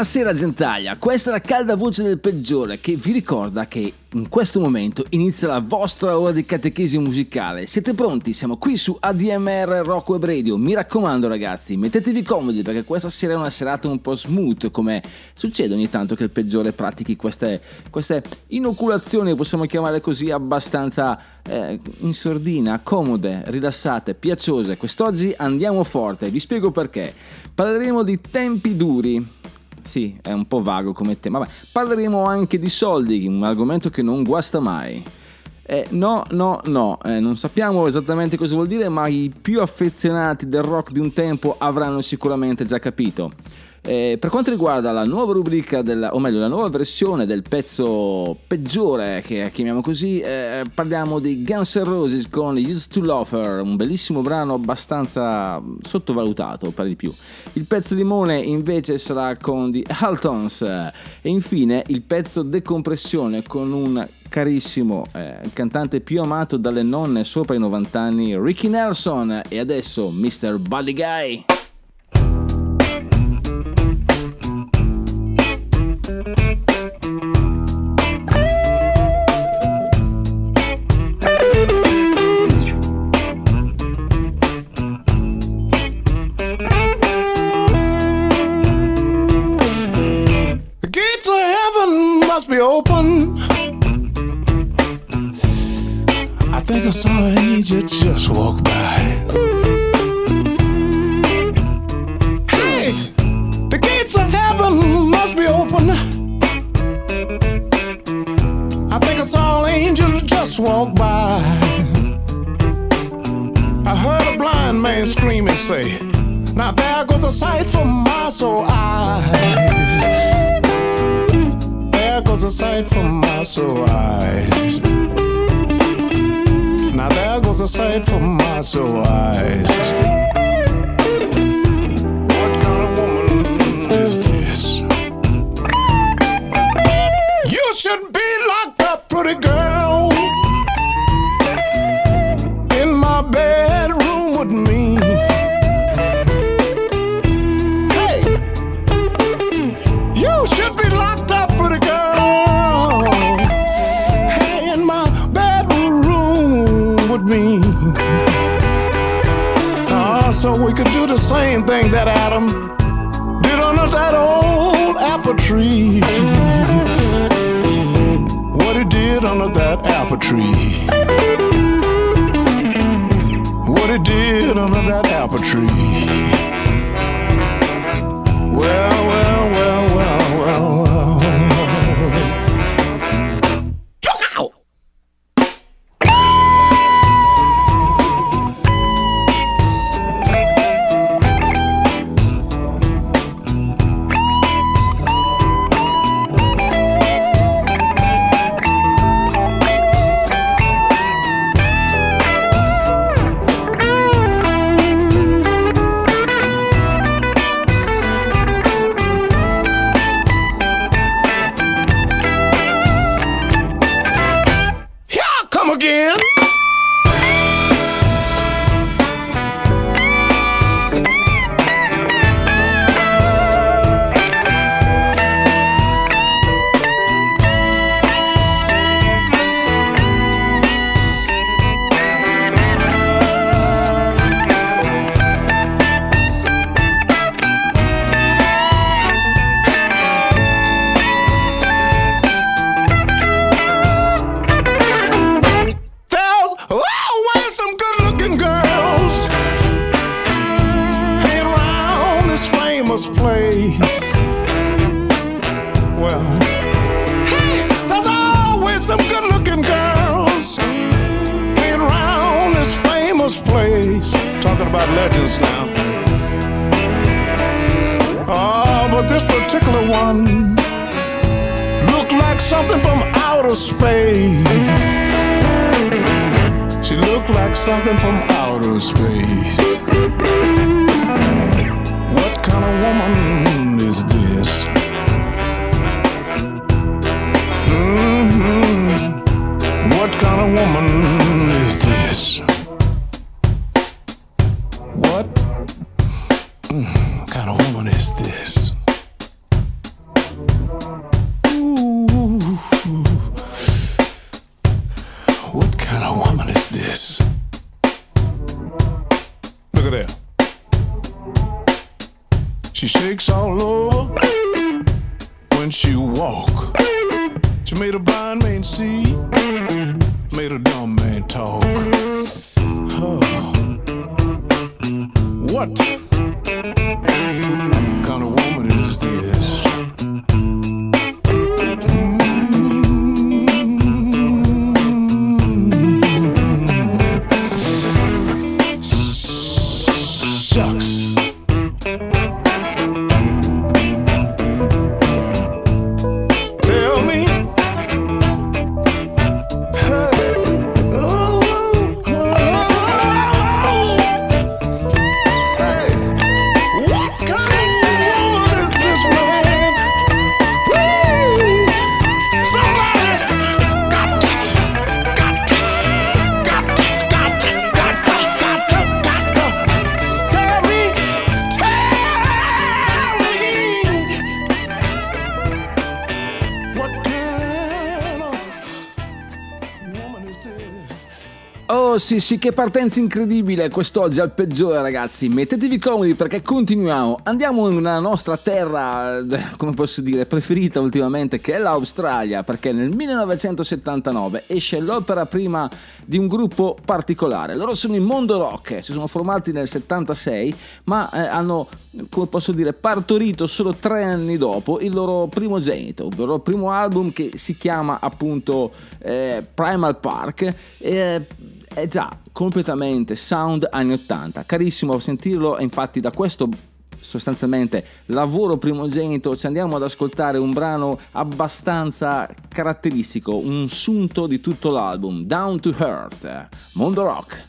Buonasera gentaglia, questa è la calda voce del peggiore che vi ricorda che in questo momento inizia la vostra ora di catechesi musicale. Siete pronti? Siamo qui su ADMR Rock Web Radio. Mi raccomando ragazzi, mettetevi comodi perché questa sera è una serata un po' smooth, come succede ogni tanto che il peggiore pratichi queste, queste inoculazioni, possiamo chiamare così, abbastanza eh, in sordina, comode, rilassate, piaciose. Quest'oggi andiamo forte, vi spiego perché. Parleremo di tempi duri. Sì, è un po' vago come tema. Vabbè, parleremo anche di soldi, un argomento che non guasta mai. Eh, no, no, no, eh, non sappiamo esattamente cosa vuol dire, ma i più affezionati del rock di un tempo avranno sicuramente già capito. Eh, per quanto riguarda la nuova rubrica, della, o meglio la nuova versione del pezzo peggiore, che chiamiamo così, eh, parliamo di Guns N' Roses con Used to Love Her, un bellissimo brano abbastanza sottovalutato per di più. Il pezzo limone invece sarà con The Haltons e infine il pezzo decompressione con un carissimo eh, cantante più amato dalle nonne sopra i 90 anni, Ricky Nelson e adesso Mr. Buddy Guy. Sight for my soul eyes. Kind of woman is this? Look at that. She shakes all over when she walk. She made a blind man see, made a dumb man talk. Oh. What sì sì, che partenza incredibile quest'oggi al peggiore ragazzi, mettetevi comodi perché continuiamo, andiamo nella nostra terra, eh, come posso dire, preferita ultimamente che è l'Australia, perché nel 1979 esce l'opera prima di un gruppo particolare, loro sono i Mondo Rock, si sono formati nel 76 ma eh, hanno, come posso dire, partorito solo tre anni dopo il loro primogenito, il loro primo album che si chiama appunto eh, Primal Park. eh, è già completamente sound anni 80, carissimo sentirlo, infatti da questo sostanzialmente lavoro primogenito ci andiamo ad ascoltare un brano abbastanza caratteristico, un sunto di tutto l'album, Down to Earth, Mondo Rock.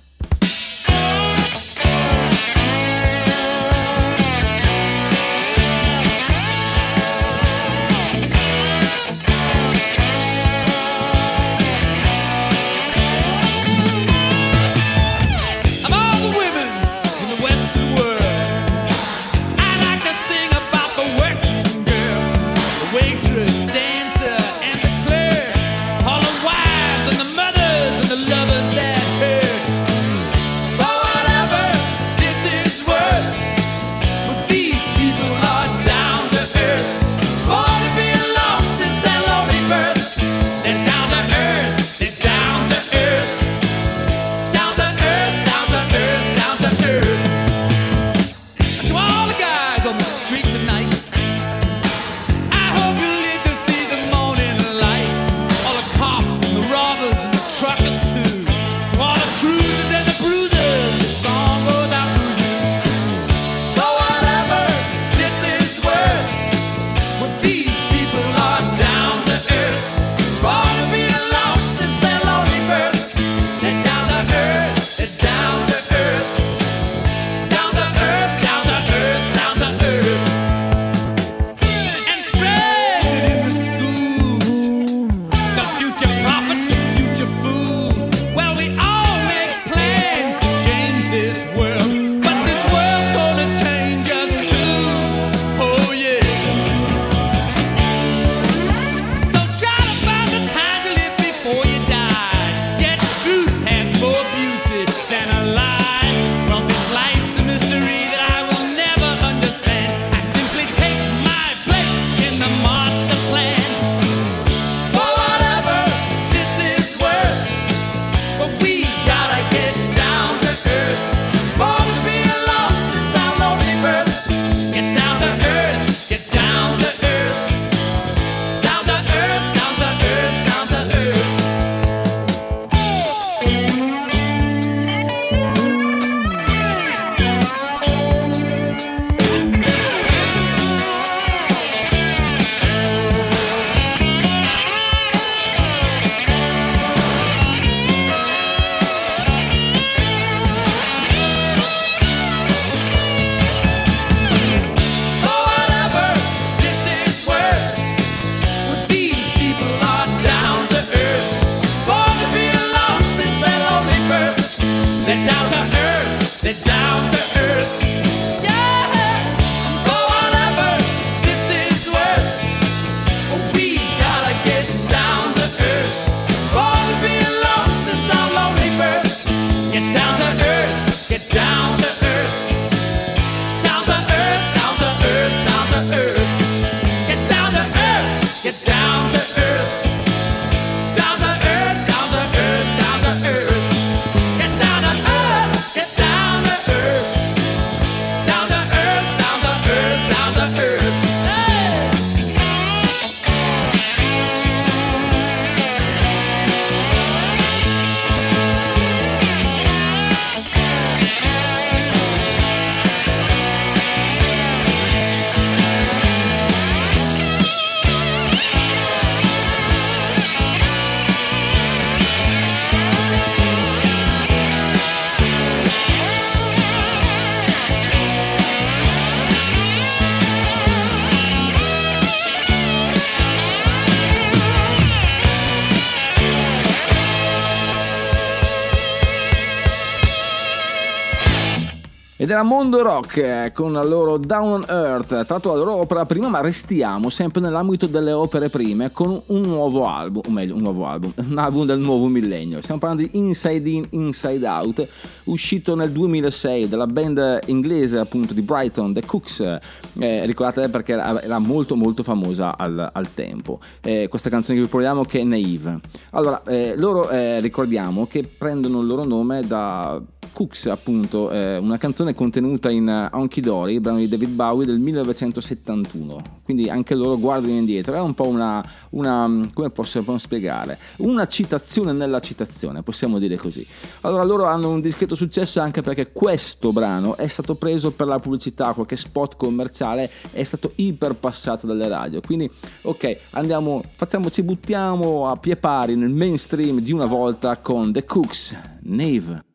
Ed Mondo Rock eh, con la loro Down on Earth, tratto dalla loro opera prima, ma restiamo sempre nell'ambito delle opere prime con un nuovo album, o meglio, un nuovo album, un album del nuovo millennio. Stiamo parlando di Inside In, Inside Out, uscito nel 2006 dalla band inglese appunto di Brighton, The Cooks. Eh, ricordate perché era, era molto molto famosa al, al tempo. Eh, questa canzone che vi proviamo che è Naive. Allora, eh, loro eh, ricordiamo che prendono il loro nome da Cooks, appunto, eh, una canzone contenuta in uh, Honky Dory, brano di David Bowie del 1971. Quindi anche loro guardano indietro. È un po' una, una come possiamo spiegare? Una citazione nella citazione, possiamo dire così. Allora, loro hanno un discreto successo anche perché questo brano è stato preso per la pubblicità, qualche spot commerciale è stato iperpassato dalle radio. Quindi, ok, andiamo, facciamoci, buttiamo a pie pari nel mainstream di una volta con The Cooks, Nave.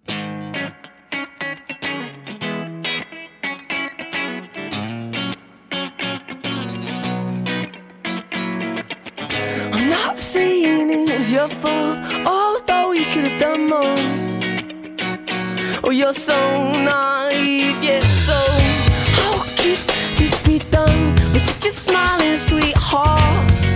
Not saying it was your fault, although you could have done more. Oh, you're so naive, yet so. How could this be done with such a smiling sweetheart?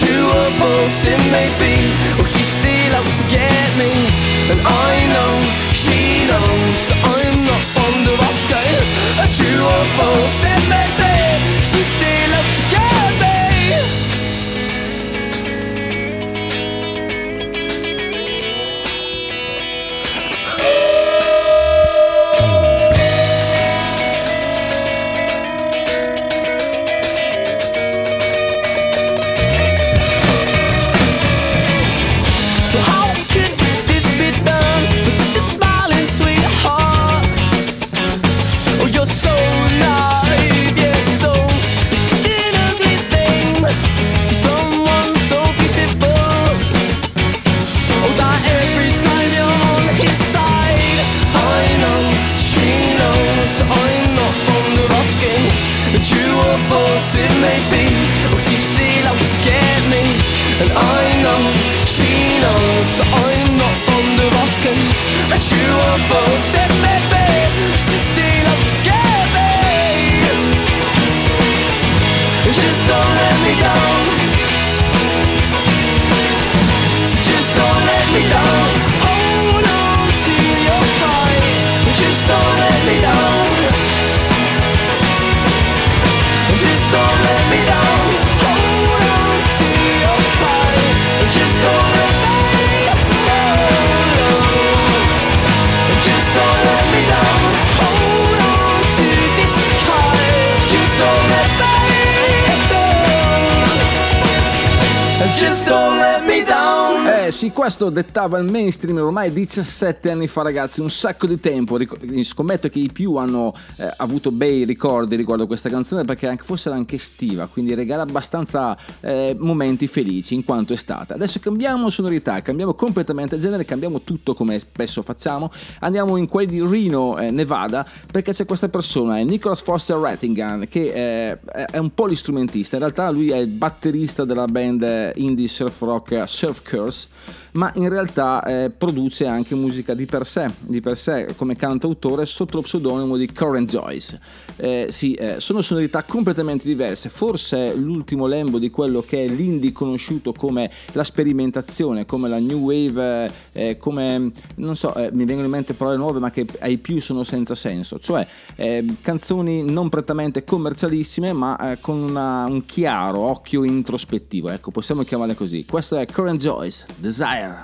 true or false it may be, oh she's still out to get me. And I know she knows that I'm not fond of asking. And true or false questo dettava il mainstream ormai 17 anni fa ragazzi, un sacco di tempo, Ric- scommetto che i più hanno eh, avuto bei ricordi riguardo questa canzone perché anche, forse era anche estiva, quindi regala abbastanza eh, momenti felici in quanto estate. Adesso cambiamo sonorità, cambiamo completamente genere, cambiamo tutto come spesso facciamo, andiamo in quelli di Reno, eh, Nevada, perché c'è questa persona, è Nicholas Foster Rattingham, che eh, è un po' l'istrumentista, in realtà lui è il batterista della band indie surf rock Surf Curse. Ma in realtà eh, produce anche musica di per sé, di per sé come cantautore sotto lo pseudonimo di Current Joyce. Eh, sì, eh, sono sonorità completamente diverse, forse l'ultimo lembo di quello che è l'indie conosciuto come la sperimentazione, come la new wave, eh, come non so, eh, mi vengono in mente parole nuove ma che ai più sono senza senso, cioè eh, canzoni non prettamente commercialissime ma eh, con una- un chiaro occhio introspettivo, ecco, possiamo chiamarle così. Questo è Current Joyce, Desire.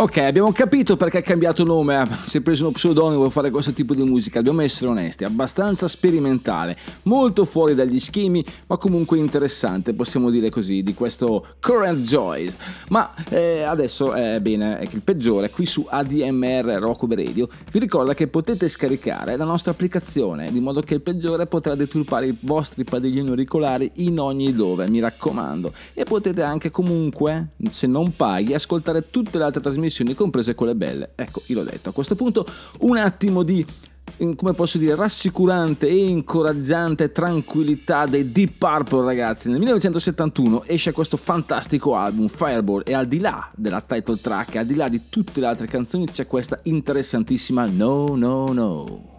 Ok, abbiamo capito perché ha cambiato nome, si è preso uno pseudonimo per fare questo tipo di musica, dobbiamo essere onesti, abbastanza sperimentale, molto fuori dagli schemi, ma comunque interessante, possiamo dire così, di questo Current Joys. Ma eh, adesso è bene, è il peggiore, qui su ADMR Web Radio, vi ricorda che potete scaricare la nostra applicazione, di modo che il peggiore potrà deturpare i vostri padiglioni auricolari in ogni dove, mi raccomando. E potete anche comunque, se non paghi, ascoltare tutte le altre trasmissioni, comprese quelle belle. Ecco, io l'ho detto. A questo punto un attimo di come posso dire, rassicurante e incoraggiante tranquillità dei Deep Purple, ragazzi. Nel 1971 esce questo fantastico album, Fireball, e al di là della title track, al di là di tutte le altre canzoni, c'è questa interessantissima No, No, No.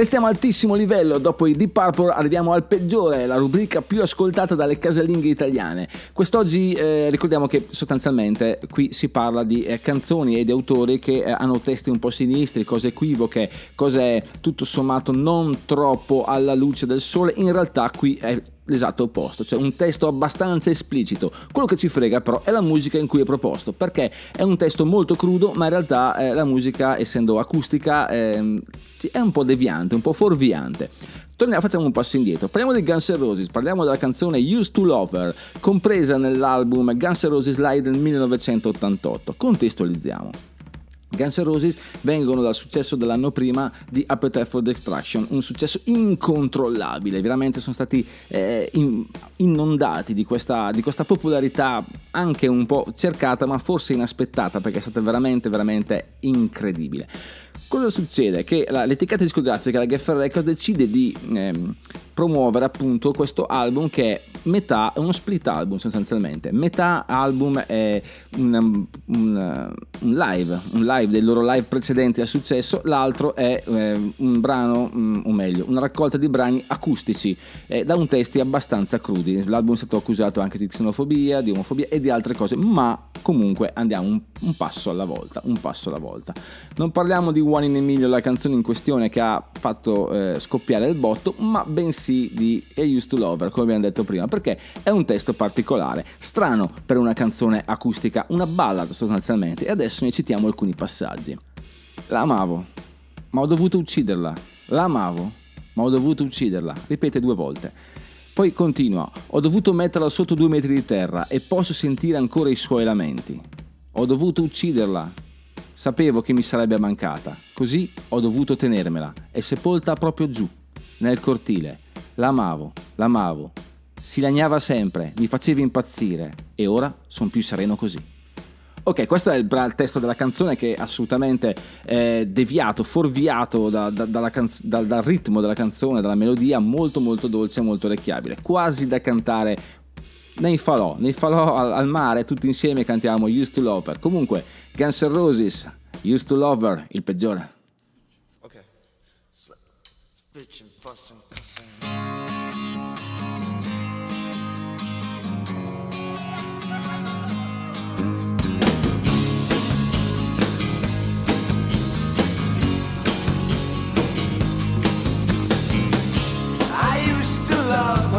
Restiamo altissimo livello, dopo i Deep Purple arriviamo al peggiore, la rubrica più ascoltata dalle casalinghe italiane. Quest'oggi eh, ricordiamo che sostanzialmente qui si parla di eh, canzoni e di autori che eh, hanno testi un po' sinistri, cose equivoche, cose tutto sommato non troppo alla luce del sole, in realtà qui è l'esatto opposto, cioè un testo abbastanza esplicito. Quello che ci frega però è la musica in cui è proposto, perché è un testo molto crudo, ma in realtà eh, la musica, essendo acustica, sì, è un po' deviante, un po' fuorviante. Torniamo, facciamo un passo indietro. Parliamo di Guns N' Roses, parliamo della canzone Used to Lover, compresa nell'album Guns N' Roses Live del 1988. Contestualizziamo. Guns N' Roses vengono dal successo dell'anno prima di Appetite for Destruction, un successo incontrollabile, veramente sono stati eh, in- inondati di questa, di questa popolarità anche un po' cercata ma forse inaspettata perché è stata veramente veramente incredibile. Cosa succede? Che l'etichetta discografica, la Geffen Records, decide di ehm, promuovere appunto questo album che è metà, è uno split album sostanzialmente. Metà album è un, un- un live, un live dei loro live precedenti al successo, l'altro è eh, un brano, mm, o meglio, una raccolta di brani acustici eh, da un testi abbastanza crudi. L'album è stato accusato anche di xenofobia, di omofobia e di altre cose, ma comunque andiamo un, un passo alla volta, un passo alla volta. Non parliamo di One in a la canzone in questione che ha fatto eh, scoppiare il botto, ma bensì di A Used to Lover, come abbiamo detto prima, perché è un testo particolare, strano per una canzone acustica, una ballad sostanzialmente, e adesso ne citiamo alcuni passaggi. La amavo, ma ho dovuto ucciderla. La amavo, ma ho dovuto ucciderla. Ripete due volte. Poi continua, ho dovuto metterla sotto due metri di terra e posso sentire ancora i suoi lamenti. Ho dovuto ucciderla. Sapevo che mi sarebbe mancata, così ho dovuto tenermela e sepolta proprio giù, nel cortile. L'amavo, l'amavo. Si lagnava sempre, mi faceva impazzire e ora sono più sereno così. Ok, questo è il, bra- il testo della canzone che è assolutamente eh, deviato, fuorviato da- da- canz- dal, dal ritmo della canzone, dalla melodia, molto molto dolce, molto orecchiabile, quasi da cantare nei falò, nei falò al, al mare, tutti insieme cantiamo Used to Lover. Comunque, Guns N' Roses, Used to Lover, il peggiore. Okay. Love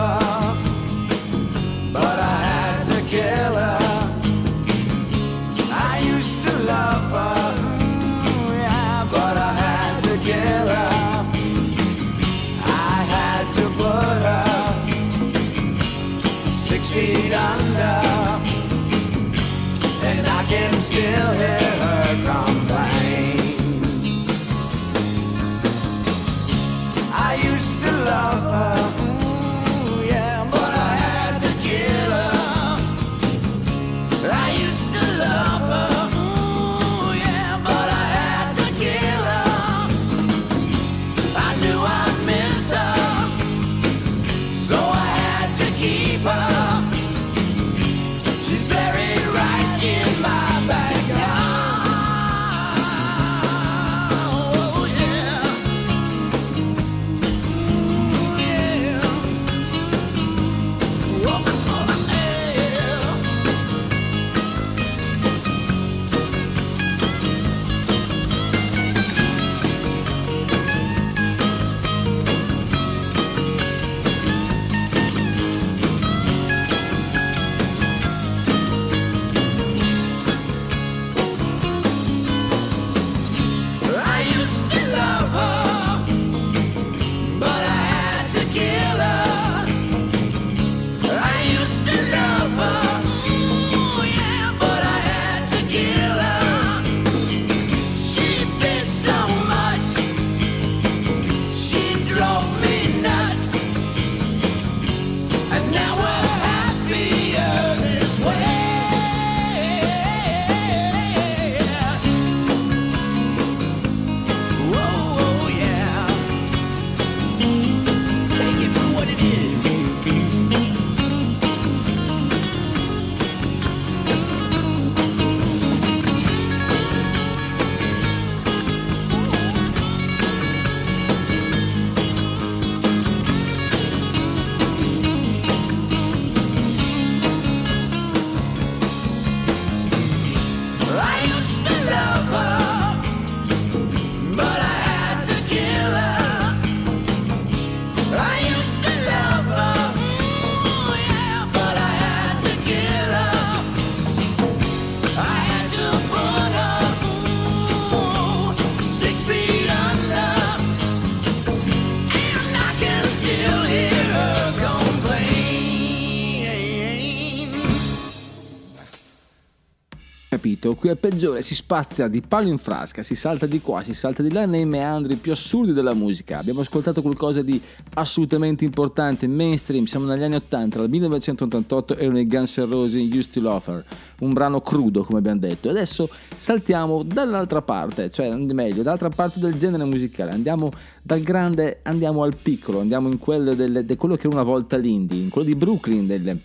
Capito? Qui al peggiore si spazia di palo in frasca, si salta di qua, si salta di là nei meandri più assurdi della musica. Abbiamo ascoltato qualcosa di assolutamente importante, mainstream, siamo negli anni 80, dal 1988 erano i Guns N' Roses Used to Love Her, un brano crudo come abbiamo detto. E adesso saltiamo dall'altra parte, cioè meglio, dall'altra parte del genere musicale, andiamo dal grande, andiamo al piccolo, andiamo in quello, del, di quello che era una volta l'indie, in quello di Brooklyn, del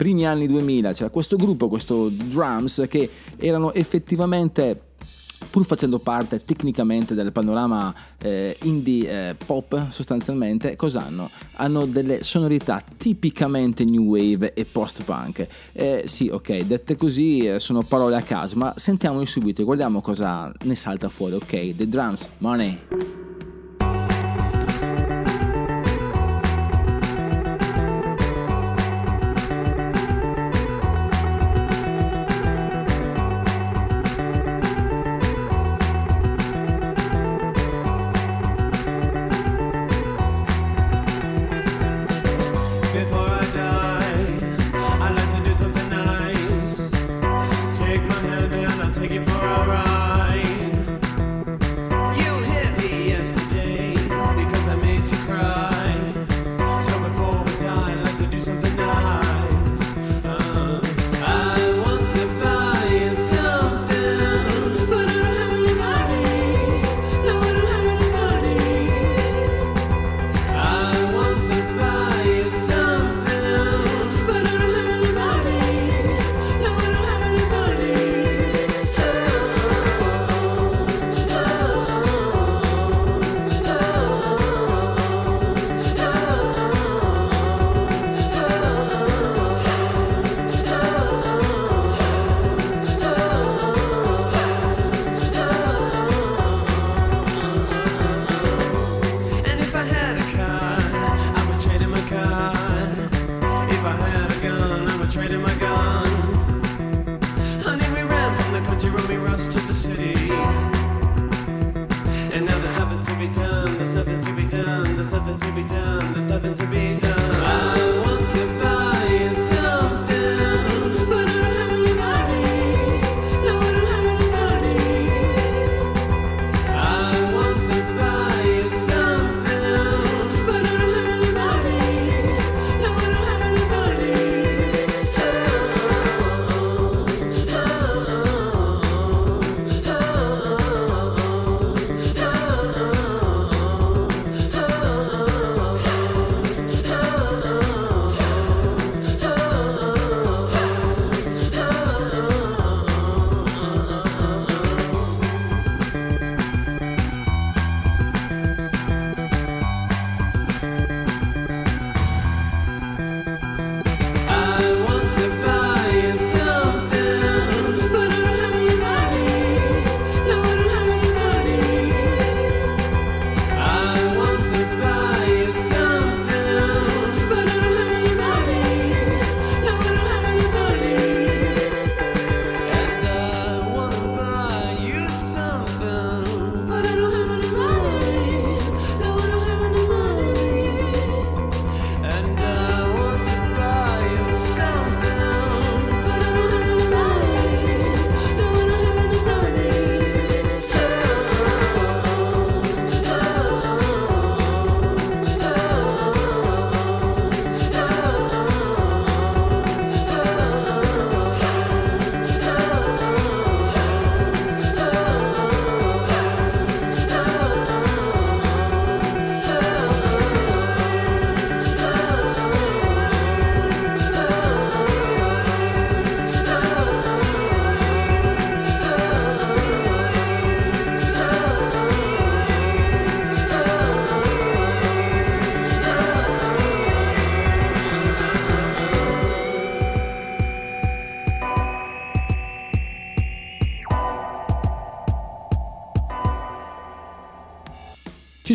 primi anni 2000 c'era questo gruppo, questo drums che erano effettivamente pur facendo parte tecnicamente del panorama eh, indie eh, pop sostanzialmente, cosa hanno? Hanno delle sonorità tipicamente new wave e post punk. Eh, sì, ok, dette così eh, sono parole a caso, ma sentiamoli subito e guardiamo cosa ne salta fuori, ok? The drums, money.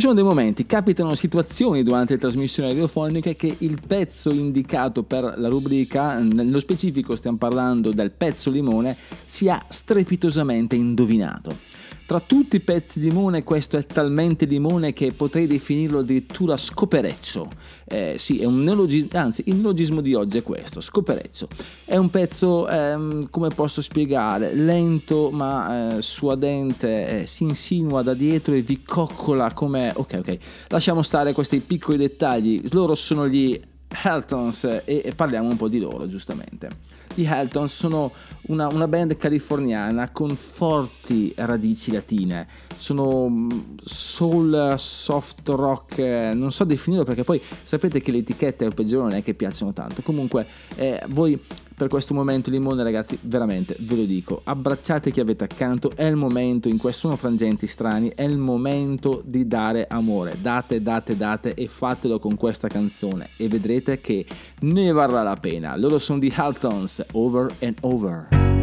Sono dei momenti, capitano situazioni durante le trasmissioni radiofoniche che il pezzo indicato per la rubrica, nello specifico stiamo parlando del pezzo limone, sia strepitosamente indovinato. Tra tutti i pezzi di limone questo è talmente limone che potrei definirlo addirittura scopereccio. Eh, sì, è un neologismo, anzi il neologismo di oggi è questo, scopereccio. È un pezzo, ehm, come posso spiegare, lento ma eh, suadente, eh, si insinua da dietro e vi coccola come... Ok, ok, lasciamo stare questi piccoli dettagli, loro sono gli Heltons e, e parliamo un po' di loro giustamente. Gli Heltons sono una, una band californiana con forti radici latine, sono mm, soul, soft rock, eh, non so definirlo perché poi sapete che le etichette al peggiore non è che piacciono tanto, comunque eh, voi per questo momento limone ragazzi veramente ve lo dico abbracciate chi avete accanto è il momento in cui sono frangenti strani è il momento di dare amore. Date date date e fatelo con questa canzone e vedrete che ne varrà la pena. Loro sono di Haltons over and over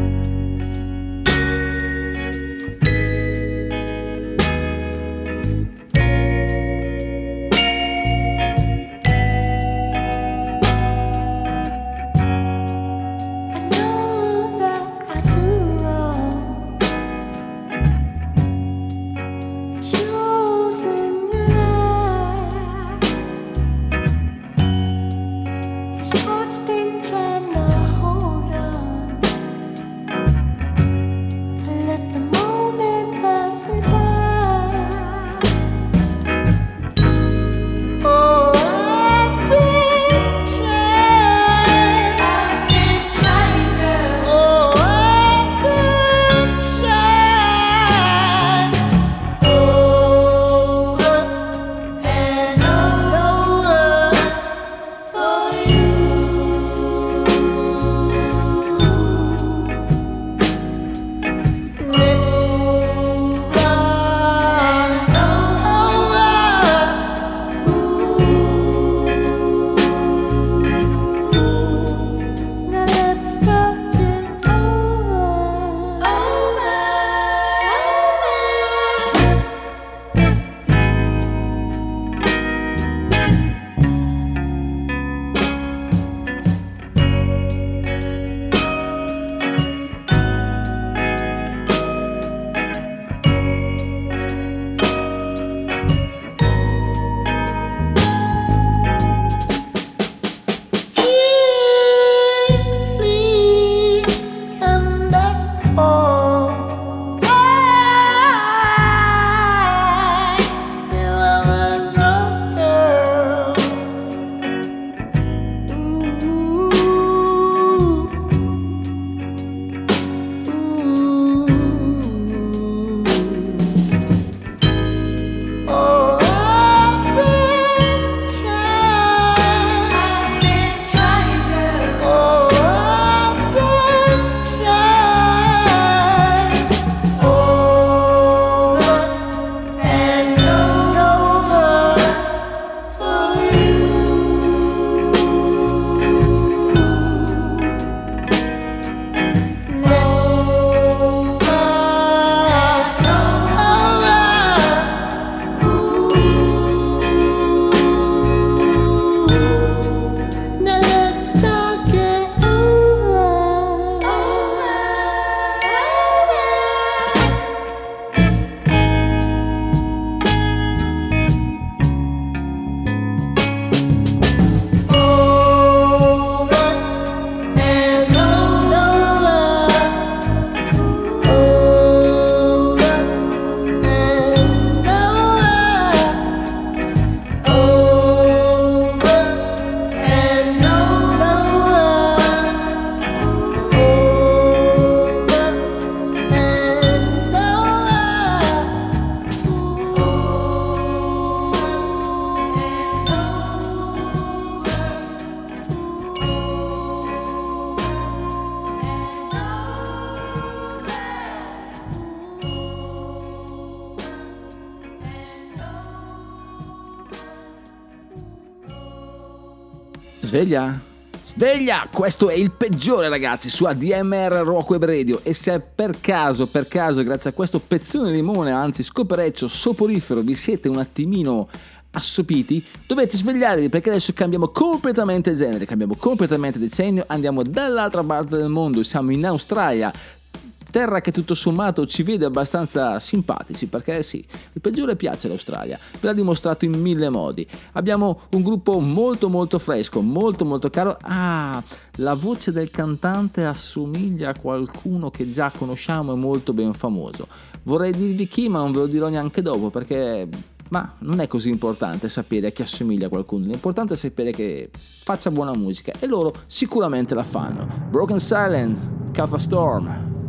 Sveglia? Sveglia! Questo è il peggiore ragazzi su ADMR Rock Web Radio e se per caso, per caso, grazie a questo pezzone di limone, anzi scopereccio, soporifero, vi siete un attimino assopiti, dovete svegliarvi perché adesso cambiamo completamente genere, cambiamo completamente decennio, andiamo dall'altra parte del mondo, siamo in Australia, terra che tutto sommato ci vede abbastanza simpatici, perché sì, il peggiore piace l'Australia, ve l'ha dimostrato in mille modi. Abbiamo un gruppo molto molto fresco, molto molto caro. Ah, la voce del cantante assomiglia a qualcuno che già conosciamo e molto ben famoso. Vorrei dirvi chi, ma non ve lo dirò neanche dopo perché ma non è così importante sapere a chi assomiglia a qualcuno, l'importante è sapere che faccia buona musica e loro sicuramente la fanno. Broken Silent, Calfa Storm.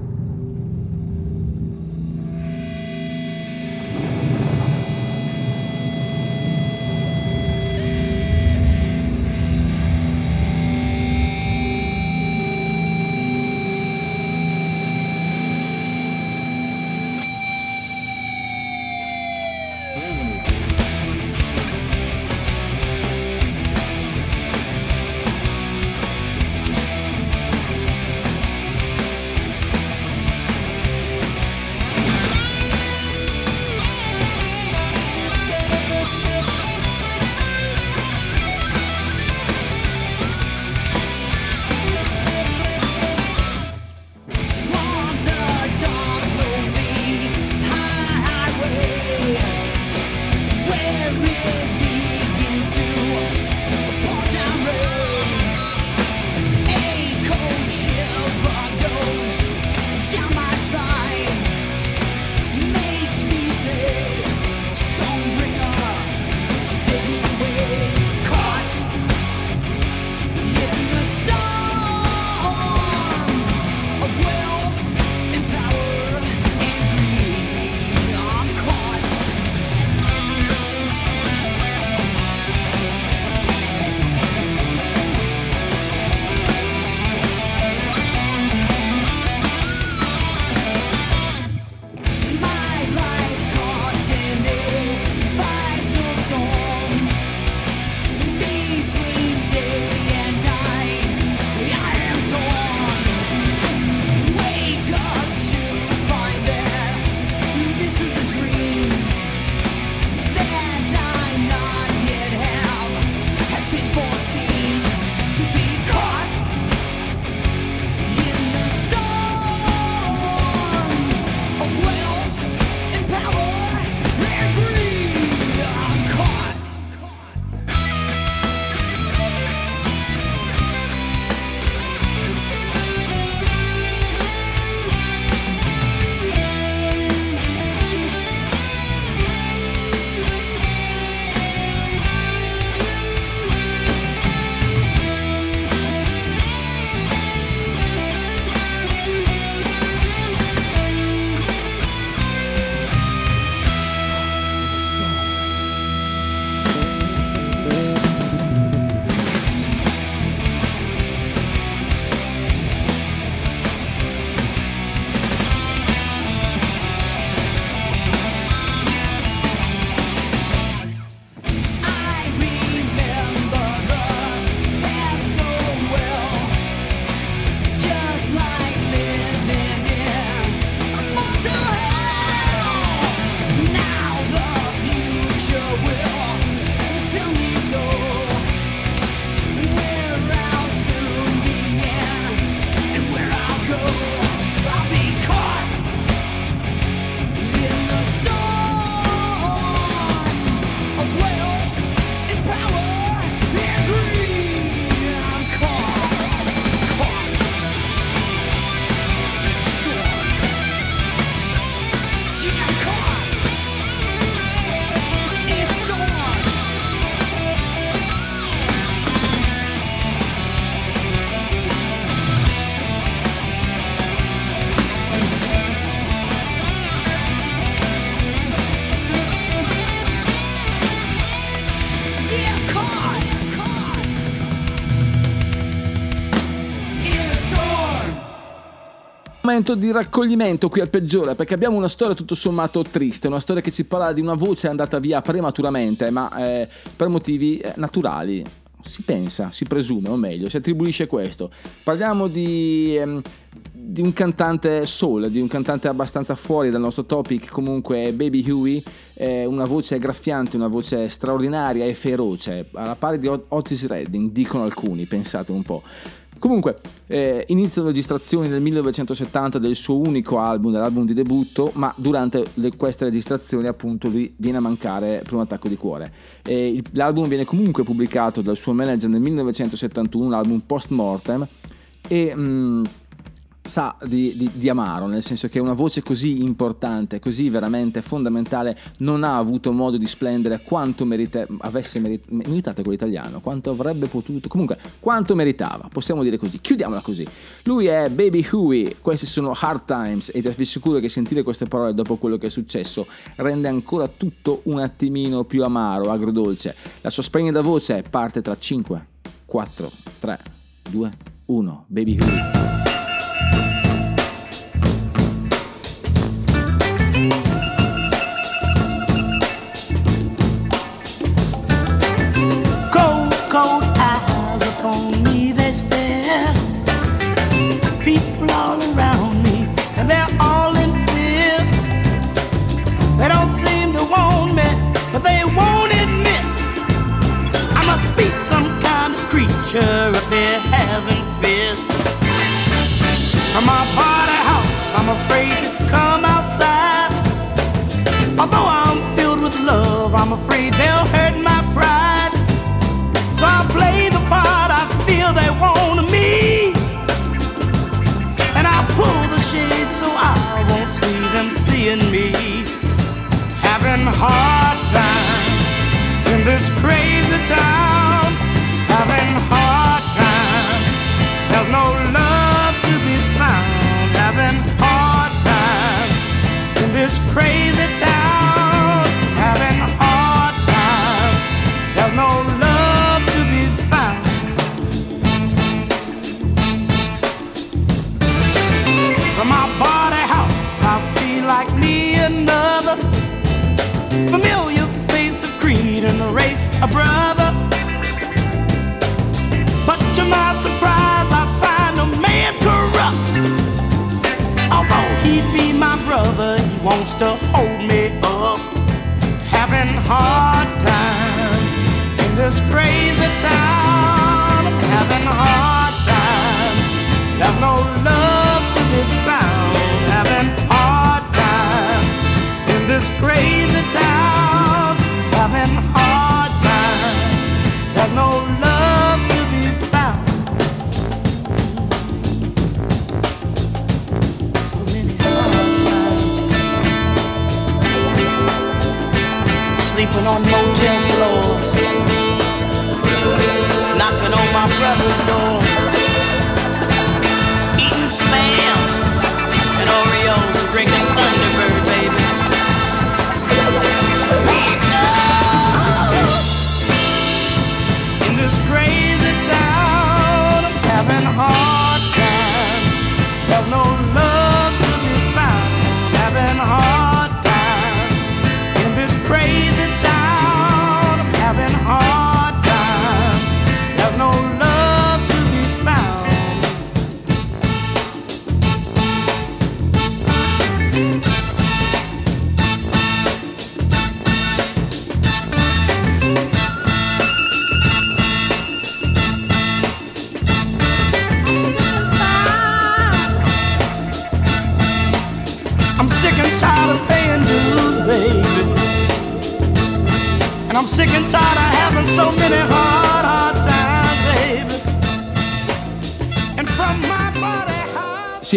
Momento di raccoglimento qui al peggiore perché abbiamo una storia tutto sommato triste, una storia che ci parla di una voce andata via prematuramente ma eh, per motivi eh, naturali. Si pensa, si presume, o meglio, si attribuisce questo. Parliamo di, ehm, di un cantante soul, di un cantante abbastanza fuori dal nostro topic, comunque Baby Huey, eh, una voce graffiante, una voce straordinaria e feroce, alla pari di Ot- Otis Redding, dicono alcuni, pensate un po'. Comunque, eh, iniziano le registrazioni nel 1970 del suo unico album, dell'album di debutto, ma durante le- queste registrazioni appunto lui viene a mancare per un attacco di cuore. Il- l'album viene comunque pubblicato dal suo manager nel 1971, un album post mortem, e mm, sa di, di- di amaro, nel senso che una voce così importante, così veramente fondamentale, non ha avuto modo di splendere quanto merita, avesse meritato, mi aiutate con l'italiano, quanto avrebbe potuto, comunque quanto meritava, possiamo dire così, chiudiamola così. Lui è Baby Huey, questi sono Hard Times ed vi assicuro che sentire queste parole dopo quello che è successo rende ancora tutto un attimino più amaro, agrodolce. La sua splendida voce parte tra 5, 4, 3, 2, 1, Baby Huey. People all around me, and they're all in fear. They don't seem to want me, but they won't admit I must be some kind of creature if they're having fears. From my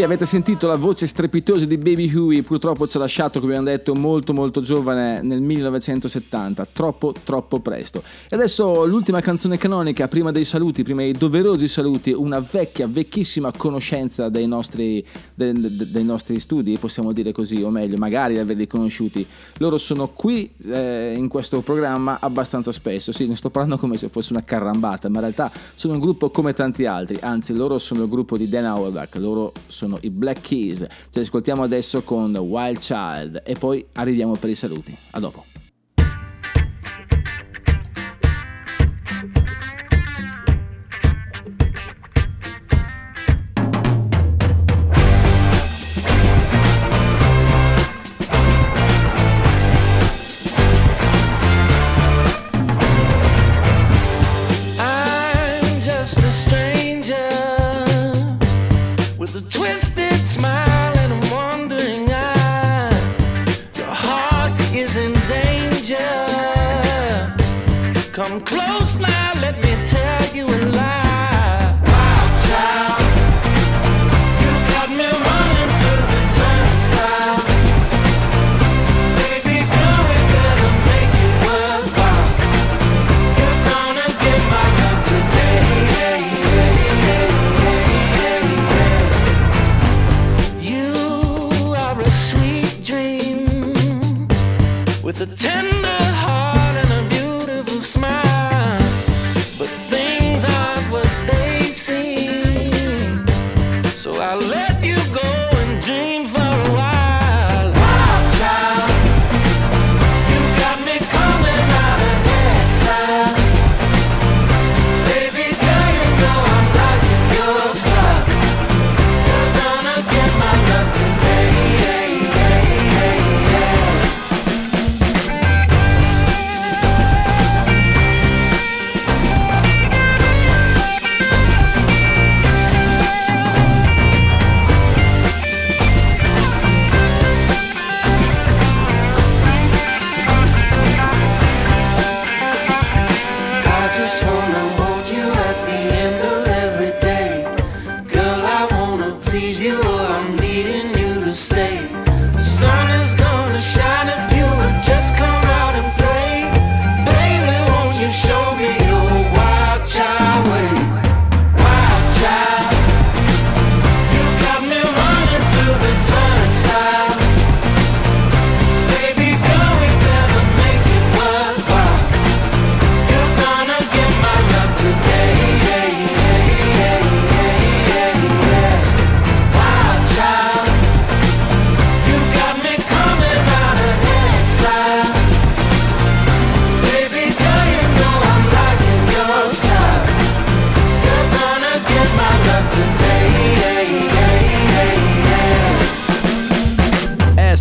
avete sentito la voce strepitosa di Baby Huey, purtroppo ci ha lasciato, come abbiamo detto, molto molto giovane nel 1970, troppo troppo presto. E adesso l'ultima canzone canonica, prima dei saluti, prima dei doverosi saluti, una vecchia, vecchissima conoscenza dei nostri, de- de- dei nostri studi, possiamo dire così, o meglio, magari averli conosciuti. Loro sono qui eh, in questo programma abbastanza spesso, sì, ne sto parlando come se fosse una carrambata, ma in realtà sono un gruppo come tanti altri, anzi loro sono il gruppo di Dan Auerbach, loro sono i Black Keys. Ce li ascoltiamo adesso con Wild Child e poi arriviamo per i saluti. A dopo.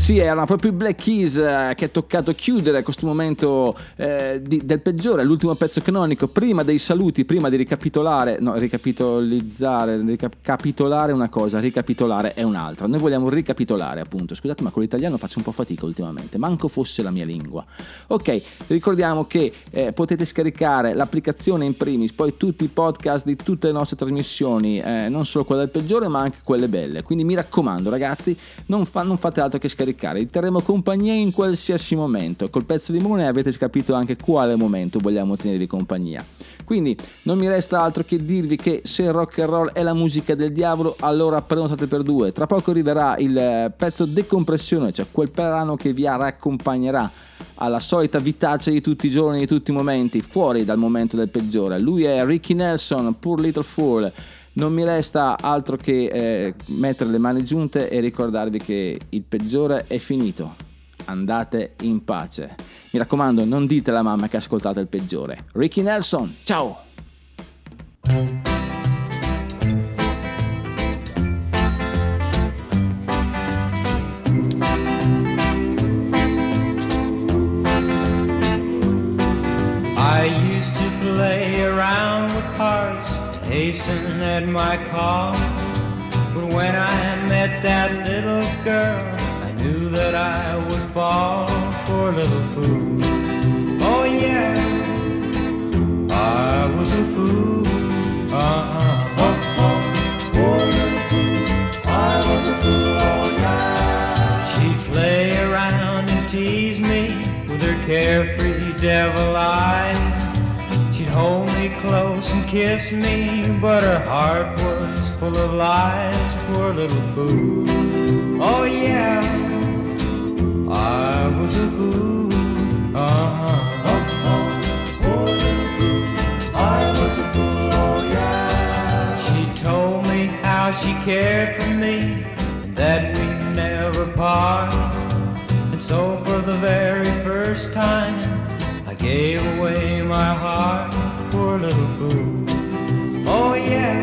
Sì, erano proprio i Black Keys eh, che ha toccato chiudere questo momento eh, di- del peggiore, l'ultimo pezzo canonico, prima dei saluti, prima di ricapitolare, no, ricapitolizzare, ricapitolare una cosa, ricapitolare è un'altra. Noi vogliamo ricapitolare appunto, scusate ma con l'italiano faccio un po' fatica ultimamente, manco fosse la mia lingua. Ok, ricordiamo che eh, potete scaricare l'applicazione in primis, poi tutti i podcast di tutte le nostre trasmissioni, eh, non solo quella del peggiore ma anche quelle belle. Quindi mi raccomando ragazzi, non, fa- non fate altro che scaricare, vi terremo compagnia in qualsiasi momento. Col pezzo di Mune avete capito anche quale momento vogliamo tenervi compagnia. Quindi non mi resta altro che dirvi che se rock and roll è la musica del diavolo, allora prenotate per due. Tra poco arriverà il eh, pezzo decompressione, cioè quel brano che vi raccompagnerà alla solita vitaccia di tutti i giorni, di tutti i momenti, fuori dal momento del peggiore. Lui è Ricky Nelson, Poor Little Fool. Non mi resta altro che eh, mettere le mani giunte e ricordarvi che il peggiore è finito. Andate in pace. Mi raccomando, non dite alla mamma che ascoltate il peggiore. Ricky Nelson, ciao! I used to play around hasten at my call. But when I met that little girl, I knew that I would fall. Poor little fool. Oh yeah, I was a fool. Uh-huh. Oh, oh. Little fool. I was a fool. She'd play around and tease me with her carefree devil eyes. She'd hold close and kiss me, but her heart was full of lies. Poor little fool. Oh yeah, I was a fool. Uh-huh. Poor little fool. I was a fool. Oh yeah. She told me how she cared for me and that we'd never part. And so for the very first time, I gave away my heart, poor little fool. Oh yeah,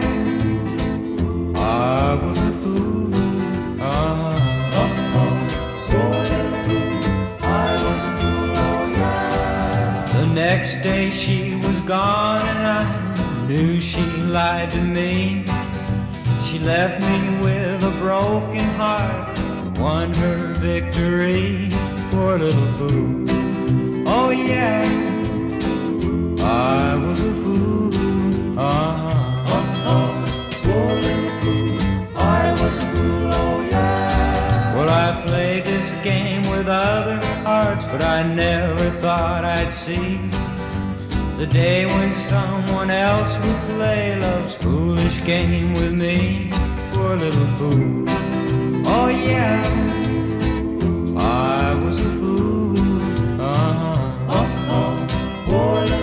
I was a fool. Poor little fool. I was a fool. Oh yeah. The next day she was gone and I knew she lied to me. She left me with a broken heart, won her victory, poor little fool. Oh yeah, I was a fool. Uh-huh. Poor little fool. I was a fool, oh yeah. Well, I played this game with other hearts, but I never thought I'd see the day when someone else would play love's foolish game with me. Poor little fool. Oh yeah. I was a fool. Uh-huh. Uh-huh. Poor little